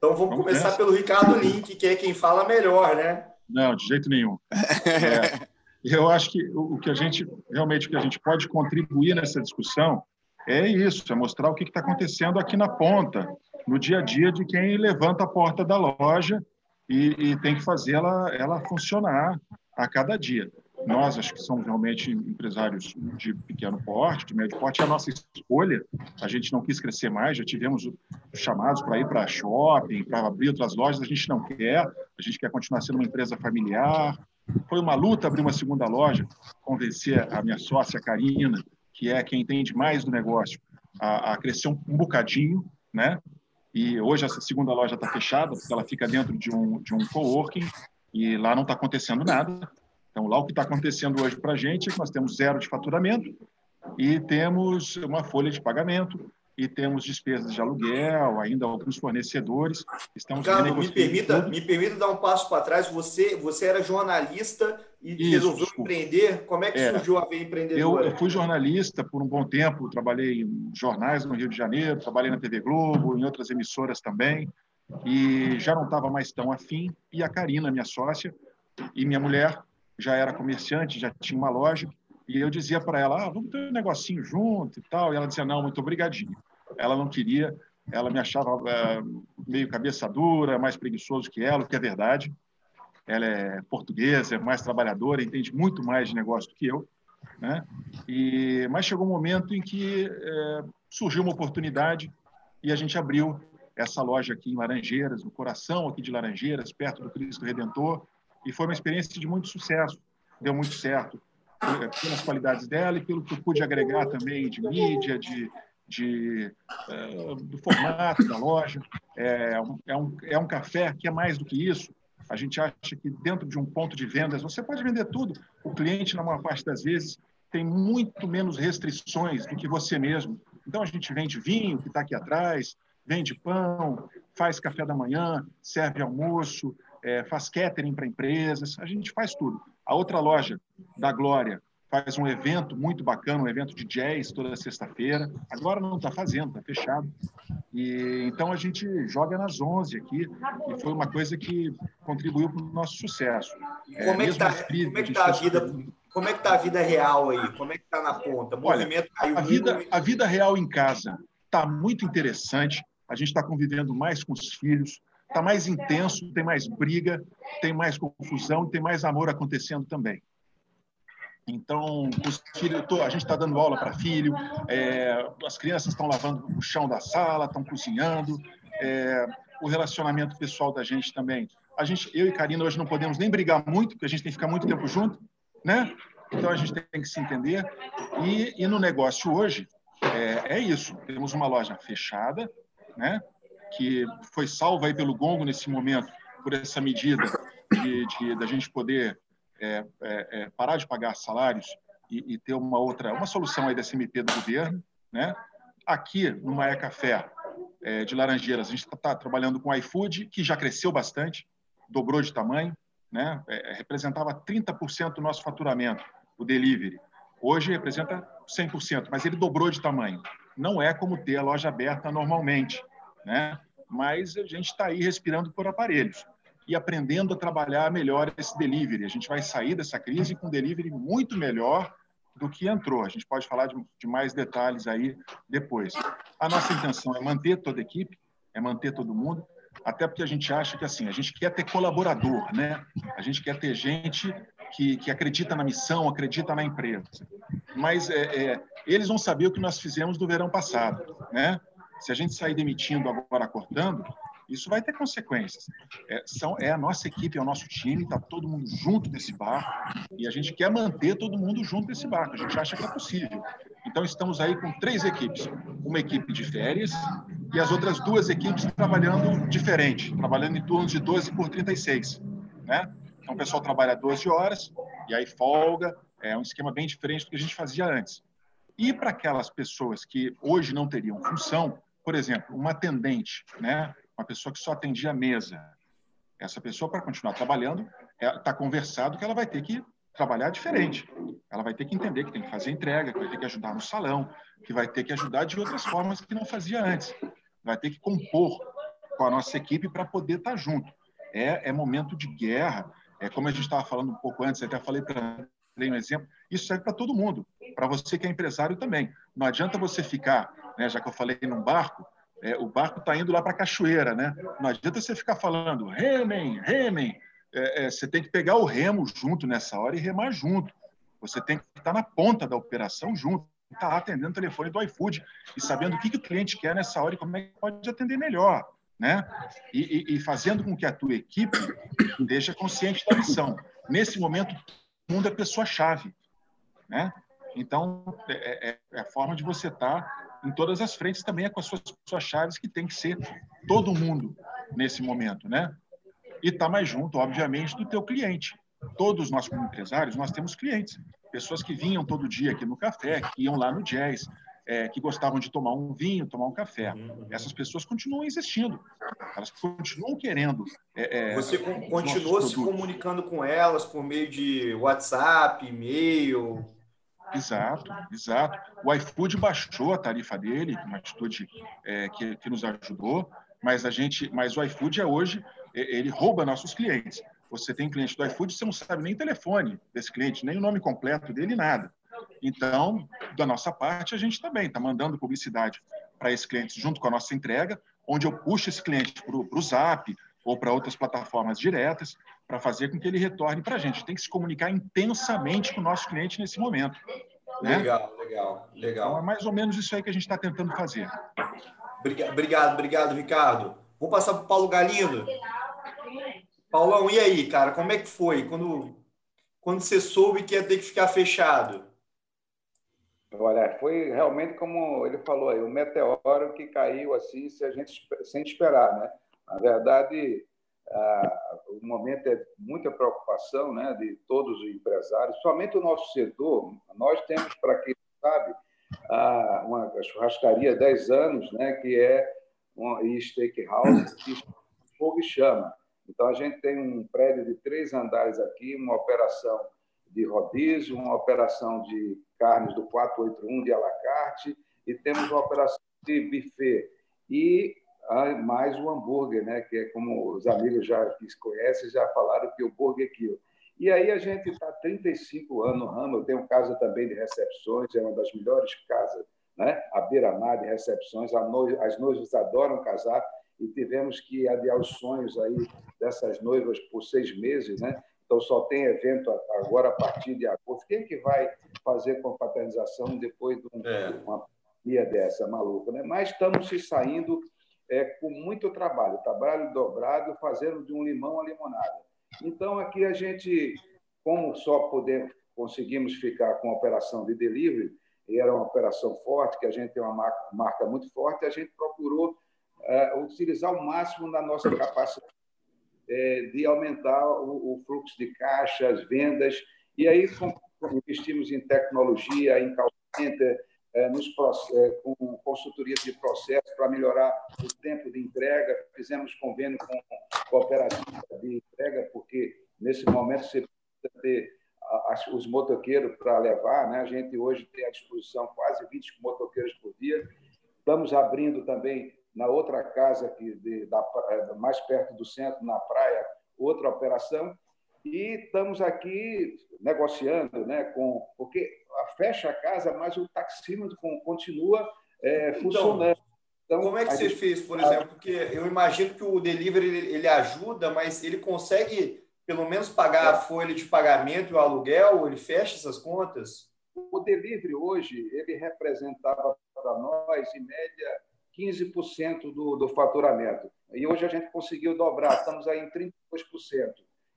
Então vamos, vamos começar nessa. pelo Ricardo Link, que é quem fala melhor, né? Não, de jeito nenhum. É, eu acho que o que a gente realmente o que a gente pode contribuir nessa discussão é isso, é mostrar o que está acontecendo aqui na ponta, no dia a dia de quem levanta a porta da loja e, e tem que fazer ela, ela funcionar a cada dia. Nós, acho que somos realmente empresários de pequeno porte, de médio porte, é a nossa escolha. A gente não quis crescer mais, já tivemos chamados para ir para shopping, para abrir outras lojas, a gente não quer, a gente quer continuar sendo uma empresa familiar. Foi uma luta abrir uma segunda loja, convencer a minha sócia, Karina, que é quem entende mais do negócio, a, a crescer um, bocadinho, né? E hoje essa segunda loja está fechada, porque ela fica dentro de um, de um coworking e lá não está acontecendo nada. Então, lá o que está acontecendo hoje para a gente é que nós temos zero de faturamento e temos uma folha de pagamento e temos despesas de aluguel, ainda alguns fornecedores. Estamos Ricardo, me permita, me permita dar um passo para trás. Você, você era jornalista e Isso, resolveu desculpa. empreender. Como é que é. surgiu a ver empreendedora? Eu, eu, fui jornalista por um bom tempo, trabalhei em jornais no Rio de Janeiro, trabalhei na TV Globo, em outras emissoras também, e já não estava mais tão afim. E a Karina, minha sócia, e minha mulher já era comerciante, já tinha uma loja, e eu dizia para ela, ah, vamos ter um negocinho junto e tal, e ela dizia, não, muito obrigadinho. Ela não queria, ela me achava é, meio cabeça dura, mais preguiçoso que ela, o que é verdade. Ela é portuguesa, é mais trabalhadora, entende muito mais de negócio do que eu. Né? E, mas chegou um momento em que é, surgiu uma oportunidade e a gente abriu essa loja aqui em Laranjeiras, no coração aqui de Laranjeiras, perto do Cristo Redentor, e foi uma experiência de muito sucesso, deu muito certo, pelas qualidades dela e pelo que eu pude agregar também de mídia, de, de, uh, do formato da loja. É um, é, um, é um café que é mais do que isso. A gente acha que dentro de um ponto de vendas você pode vender tudo. O cliente, na maior parte das vezes, tem muito menos restrições do que você mesmo. Então, a gente vende vinho, que está aqui atrás, vende pão, faz café da manhã, serve almoço, é, faz catering para empresas, a gente faz tudo. A outra loja, da Glória, faz um evento muito bacana, um evento de jazz toda sexta-feira. Agora não está fazendo, está fechado. E então a gente joga nas 11 aqui e foi uma coisa que contribuiu para o nosso sucesso. Como é, que está é tá a vida? Como é que está a vida real aí? Como é que está na ponta? O Olha, a vida, a vida real em casa está muito interessante. A gente está convivendo mais com os filhos, está mais intenso, tem mais briga, tem mais confusão, tem mais amor acontecendo também. Então, os filhos, a gente está dando aula para filho, é, as crianças estão lavando o chão da sala, estão cozinhando, é, o relacionamento pessoal da gente também. A gente, eu e Karina hoje não podemos nem brigar muito, porque a gente tem que ficar muito tempo junto, né? Então a gente tem que se entender. E, e no negócio hoje é, é isso. Temos uma loja fechada, né? Que foi salva aí pelo Gongo nesse momento por essa medida de, de da gente poder é, é, é, parar de pagar salários e, e, ter uma outra, uma solução aí da SMP do governo, né? Aqui no Maia Café é, de Laranjeiras, a gente está tá trabalhando com iFood, que já cresceu bastante, dobrou de tamanho, né? É, representava 30% do nosso faturamento, o delivery. Hoje representa 100%, mas ele dobrou de tamanho. Não é como ter a loja aberta normalmente, né? Mas a gente está aí respirando por aparelhos e aprendendo a trabalhar melhor esse delivery. A gente vai sair dessa crise com um delivery muito melhor do que entrou. A gente pode falar de, de, mais detalhes aí depois. A nossa intenção é manter toda a equipe, é manter todo mundo, até porque a gente acha que assim a gente quer ter colaborador, né? A gente quer ter gente que, que acredita na missão, acredita na empresa. Mas é, é, eles vão saber o que nós fizemos do verão passado, né? Se a gente sair demitindo agora cortando, isso vai ter consequências. É, são, é a nossa equipe, é o nosso time, está todo mundo junto nesse barco e a gente quer manter todo mundo junto nesse barco. A gente acha que é possível. Então, estamos aí com três equipes. Uma equipe de férias e as outras duas equipes trabalhando diferente, trabalhando em turnos de 12 por 36. Né? Então, o pessoal trabalha 12 horas e aí folga. É um esquema bem diferente do que a gente fazia antes. E para aquelas pessoas que hoje não teriam função, por exemplo, uma atendente, né? Uma pessoa que só atendia a mesa. Essa pessoa, para continuar trabalhando, está conversado que ela vai ter que trabalhar diferente. Ela vai ter que entender que tem que fazer entrega, que vai ter que ajudar no salão, que vai ter que ajudar de outras formas que não fazia antes. Vai ter que compor com a nossa equipe para poder estar tá junto. É, é momento de guerra, é como a gente estava falando um pouco antes, até falei para um exemplo, isso serve para todo mundo, para você que é empresário também. Não adianta você ficar, né, já que eu falei num barco, é, o barco está indo lá para a cachoeira, né? Não adianta você ficar falando remem, remem. É, é, você tem que pegar o remo junto nessa hora e remar junto. Você tem que estar na ponta da operação junto, estar tá atendendo o telefone do iFood e sabendo o que, que o cliente quer nessa hora e como é que pode atender melhor. Né? E, e, e fazendo com que a tua equipe esteja consciente da missão. Nesse momento, o mundo é pessoa-chave. Né? Então, é, é, é, a forma de você estar tá em todas as frentes também é com as suas pessoas chaves que tem que ser todo mundo nesse momento, né? E estar tá mais junto, obviamente, do teu cliente todos nós como empresários, nós temos clientes, pessoas que vinham todo dia aqui no café, que iam lá no jazz, é, que gostavam de tomar um vinho, tomar um café. Essas pessoas continuam existindo, elas continuam querendo. É, é Você continuou se comunicando com elas por meio de WhatsApp, e-mail? Exato, exato. O iFood baixou a tarifa dele, uma atitude é, que, que nos ajudou, mas a gente, mas o iFood é hoje ele rouba nossos clientes. Você tem cliente do iFood, você não sabe nem o telefone desse cliente, nem o nome completo dele, nada. Então, da nossa parte, a gente também está mandando publicidade para esse cliente junto com a nossa entrega, onde eu puxo esse cliente para o Zap ou para outras plataformas diretas para fazer com que ele retorne para a gente. Tem que se comunicar intensamente com o nosso cliente nesse momento. Né? Legal, legal, legal. Então, é mais ou menos isso aí que a gente está tentando fazer. Obrigado, obrigado, Ricardo. Vou passar para o Paulo Galindo. Paulão, e aí, cara, como é que foi quando, quando você soube que ia ter que ficar fechado? Olha, foi realmente como ele falou aí, um meteoro que caiu assim, se a gente, sem esperar, né? Na verdade, ah, o momento é muita preocupação né, de todos os empresários, somente o nosso setor. Nós temos, para quem sabe, uma churrascaria há 10 anos, né, que é uma steakhouse, que fogo e chama. Então, a gente tem um prédio de três andares aqui, uma operação de rodízio, uma operação de carnes do 481 de alacarte e temos uma operação de buffet. E ah, mais o hambúrguer, né? que é como os amigos já que conhecem, já falaram que o Burger Kill. E aí a gente está 35 anos no ramo, eu tenho casa também de recepções, é uma das melhores casas, né? a beira-mar de recepções, as noivas adoram casar, e tivemos que adiar os sonhos aí dessas noivas por seis meses, né? Então só tem evento agora a partir de agosto. Quem que vai fazer confraternização depois de é. uma pandemia dessa maluca, né? Mas estamos se saindo é, com muito trabalho, trabalho dobrado, fazendo de um limão a limonada. Então aqui a gente, como só podemos conseguimos ficar com a operação de delivery, e era uma operação forte, que a gente tem uma marca, marca muito forte, a gente procurou é, utilizar o máximo da nossa capacidade é, de aumentar o, o, fluxo de caixa, as vendas, e aí investimos em tecnologia, em call center, nos, é, com consultoria de processo para melhorar o tempo de entrega, fizemos convênio com cooperativa de entrega, porque nesse momento você precisa ter os motoqueiros para levar, né? a gente hoje tem à disposição quase 20 motoqueiros por dia, estamos abrindo também na outra casa aqui de, da, é, mais perto do centro, na praia, outra operação. E estamos aqui negociando, né, com, porque fecha a casa, mas o taxímetro continua é, funcionando. Então, como é que você gente... fez, por exemplo? Porque eu imagino que o delivery ele, ajuda, mas ele consegue pelo menos pagar a folha de pagamento e o aluguel? Ele fecha essas contas? O delivery hoje ele representava para nós em média 15% do, do faturamento. E hoje a gente conseguiu dobrar, estamos aí em 32%.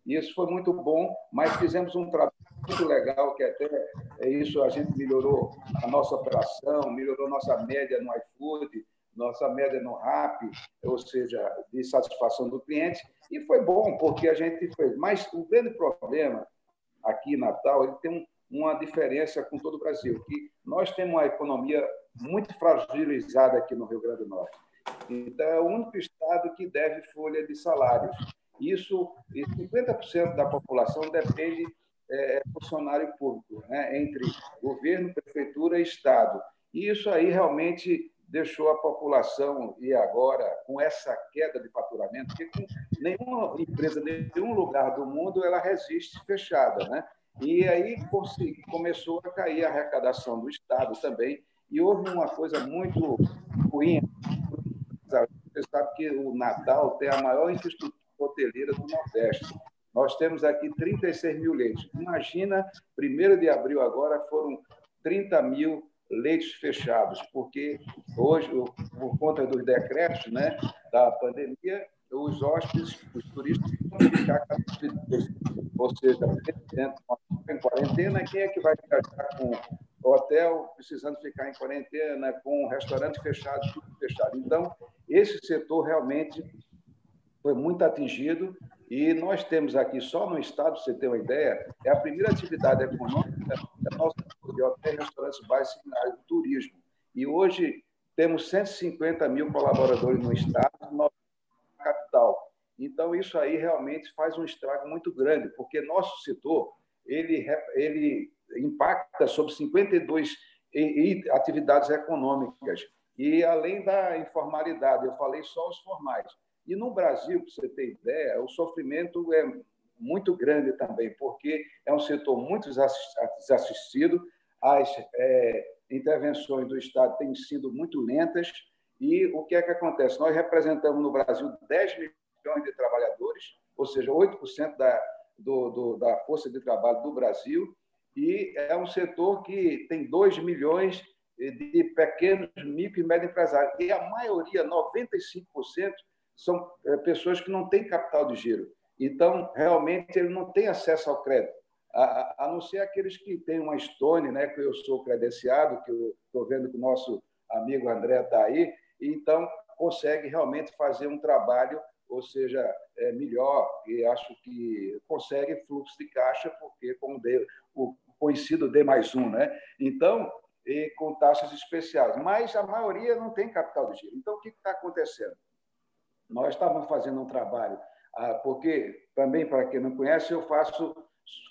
E isso foi muito bom, mas fizemos um trabalho muito legal, que até é isso, a gente melhorou a nossa operação, melhorou nossa média no iFood, nossa média no RAP, ou seja, de satisfação do cliente, e foi bom, porque a gente fez. Mas o grande problema aqui em Natal, ele tem um, uma diferença com todo o Brasil, que nós temos uma economia muito fragilizada aqui no Rio Grande do Norte. Então, é o único estado que deve folha de salários. Isso, 50% da população depende é, funcionário público, né? entre governo, prefeitura e Estado. E isso aí realmente deixou a população, e agora, com essa queda de faturamento, porque nenhuma empresa, nenhum lugar do mundo, ela resiste fechada, né? E aí começou a cair a arrecadação do Estado também, e houve uma coisa muito ruim. Você sabe que o Natal tem a maior infraestrutura hoteleira do Nordeste. Nós temos aqui 36 mil leitos. Imagina, 1 de abril agora foram 30 mil leitos fechados, porque hoje, por conta dos decretos né, da pandemia, os hóspedes, os turistas, vão ficar ou seja, em quarentena, quem é que vai ficar com hotel precisando ficar em quarentena, com restaurante fechado, tudo fechado. Então, esse setor realmente foi muito atingido e nós temos aqui, só no estado, você ter uma ideia, é a primeira atividade econômica da nossa de hotéis, restaurantes, bares do turismo. E hoje temos 150 mil colaboradores no estado, na capital. Então, isso aí realmente faz um estrago muito grande, porque nosso setor ele, ele impacta sobre 52 atividades econômicas. E além da informalidade, eu falei só os formais. E no Brasil, para você ter ideia, o sofrimento é muito grande também, porque é um setor muito desassistido, as é, intervenções do Estado têm sido muito lentas, e o que é que acontece? Nós representamos no Brasil 10 milhões de trabalhadores, ou seja, 8% da, do, do, da força de trabalho do Brasil, e é um setor que tem 2 milhões de pequenos, micro e médio empresários. E a maioria, 95%, são é, pessoas que não têm capital de giro. Então, realmente, ele não tem acesso ao crédito, a, a não ser aqueles que têm uma Stone, né, que eu sou credenciado, que eu estou vendo que o nosso amigo André está aí, então consegue realmente fazer um trabalho, ou seja, é, melhor, e acho que consegue fluxo de caixa, porque como de, o conhecido D mais um, né? Então, com taxas especiais. Mas a maioria não tem capital de giro. Então, o que está acontecendo? Nós estávamos fazendo um trabalho, ah, porque também, para quem não conhece, eu faço,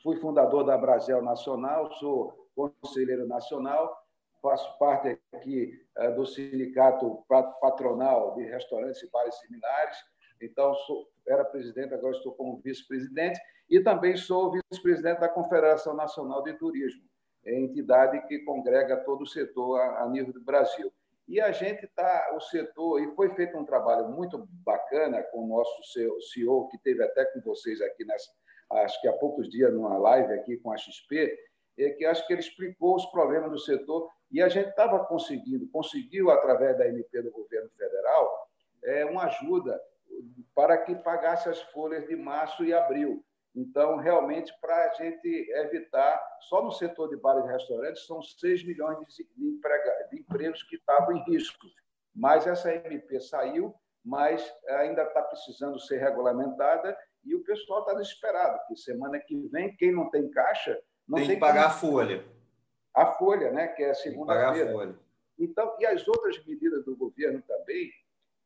fui fundador da Brasil Nacional, sou conselheiro nacional, faço parte aqui ah, do sindicato patronal de restaurantes e bares similares, então sou, era presidente, agora estou como vice-presidente, e também sou vice-presidente da Confederação Nacional de Turismo, entidade que congrega todo o setor a, a nível do Brasil. E a gente está, o setor, e foi feito um trabalho muito bacana com o nosso CEO, que teve até com vocês aqui, nessa, acho que há poucos dias, numa live aqui com a XP, é que acho que ele explicou os problemas do setor e a gente estava conseguindo, conseguiu, através da MP do governo federal, é, uma ajuda para que pagasse as folhas de março e abril. Então, realmente, para a gente evitar, só no setor de bares e restaurantes, são 6 milhões de, de empregos que estavam em risco. Mas essa MP saiu, mas ainda está precisando ser regulamentada e o pessoal está desesperado, porque semana que vem, quem não tem caixa... Não tem, tem que pagar a folha. A folha, né? que é segunda-feira. Então, e as outras medidas do governo também,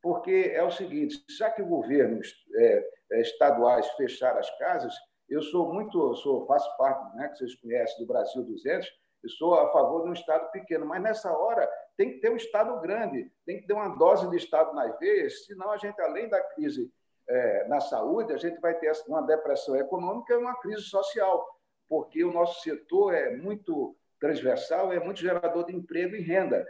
porque é o seguinte, já que o governo é, é, estaduais fecharam as casas, eu sou muito, sou, faço parte, né, que vocês conhecem, do Brasil 200, eu sou a favor de um Estado pequeno, mas nessa hora tem que ter um Estado grande, tem que ter uma dose de Estado nas veias, senão a gente, além da crise é, na saúde, a gente vai ter uma depressão econômica e uma crise social, porque o nosso setor é muito transversal, é muito gerador de emprego e renda.